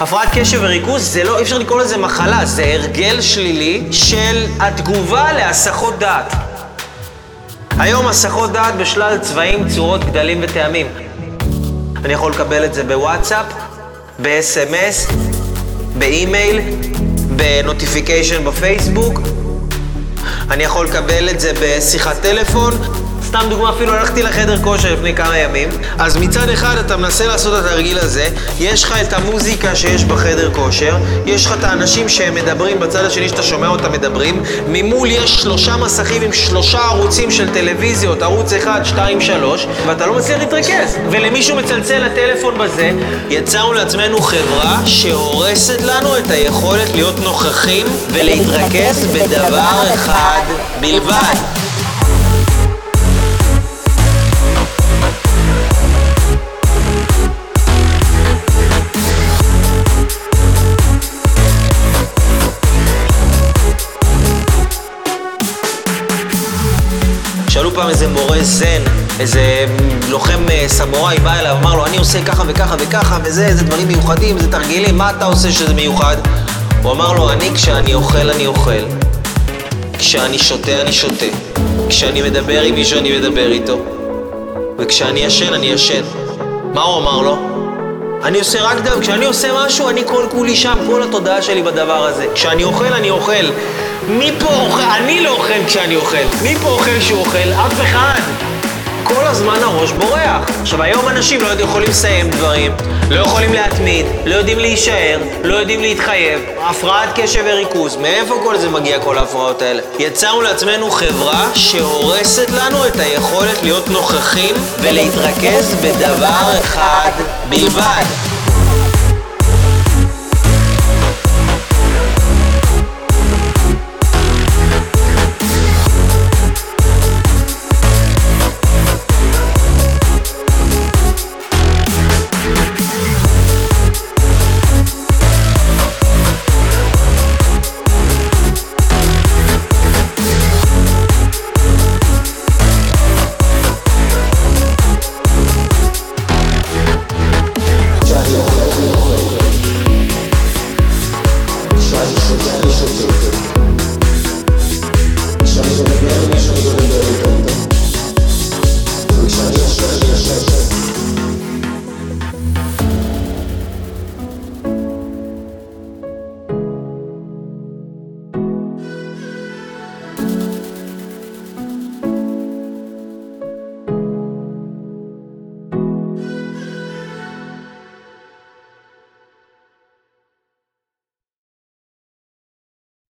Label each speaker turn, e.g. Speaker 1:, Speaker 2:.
Speaker 1: הפרעת קשב וריכוז זה לא, אי אפשר לקרוא לזה מחלה, זה הרגל שלילי של התגובה להסחות דעת. היום הסחות דעת בשלל צבעים, צורות, גדלים וטעמים. אני יכול לקבל את זה בוואטסאפ, ב-SMS, באימייל, ב notification בפייסבוק. אני יכול לקבל את זה בשיחת טלפון. סתם דוגמה, אפילו הלכתי לחדר כושר לפני כמה ימים. אז מצד אחד אתה מנסה לעשות את התרגיל הזה, יש לך את המוזיקה שיש בחדר כושר, יש לך את האנשים שהם מדברים בצד השני שאתה שומע אותם מדברים, ממול יש שלושה מסכים עם שלושה ערוצים של טלוויזיות, ערוץ 1, 2, 3, ואתה לא מצליח להתרכז. ולמישהו מצלצל לטלפון בזה, יצרנו לעצמנו חברה שהורסת לנו את היכולת להיות נוכחים ולהתרכז בדבר אחד בלבד. פעם איזה מורה זן, איזה לוחם אה, סמוראי בא אליו, אמר לו, אני עושה ככה וככה וככה, וזה, זה דברים מיוחדים, זה תרגילים, מה אתה עושה שזה מיוחד? הוא אמר לו, אני כשאני אוכל, אני אוכל. כשאני שותה, אני שותה. כשאני מדבר עם מישהו, אני מדבר איתו. וכשאני ישן, אני ישן. מה הוא אמר לו? אני עושה רק דבר, כשאני עושה משהו, אני כל כולי שם, כל התודעה שלי בדבר הזה. כשאני אוכל, אני אוכל. מי פה אוכל? אני לא אוכל כשאני אוכל. מי פה אוכל כשהוא אוכל? אף אחד. כל הזמן הראש בורח. עכשיו, היום אנשים לא יכולים לסיים דברים, לא יכולים להתמיד, לא יודעים להישאר, לא יודעים להתחייב. הפרעת קשב וריכוז, מאיפה כל זה מגיע, כל ההפרעות האלה? יצרנו לעצמנו חברה שהורסת לנו את היכולת להיות נוכחים ולהתרכז בדבר אחד בלבד. Thank.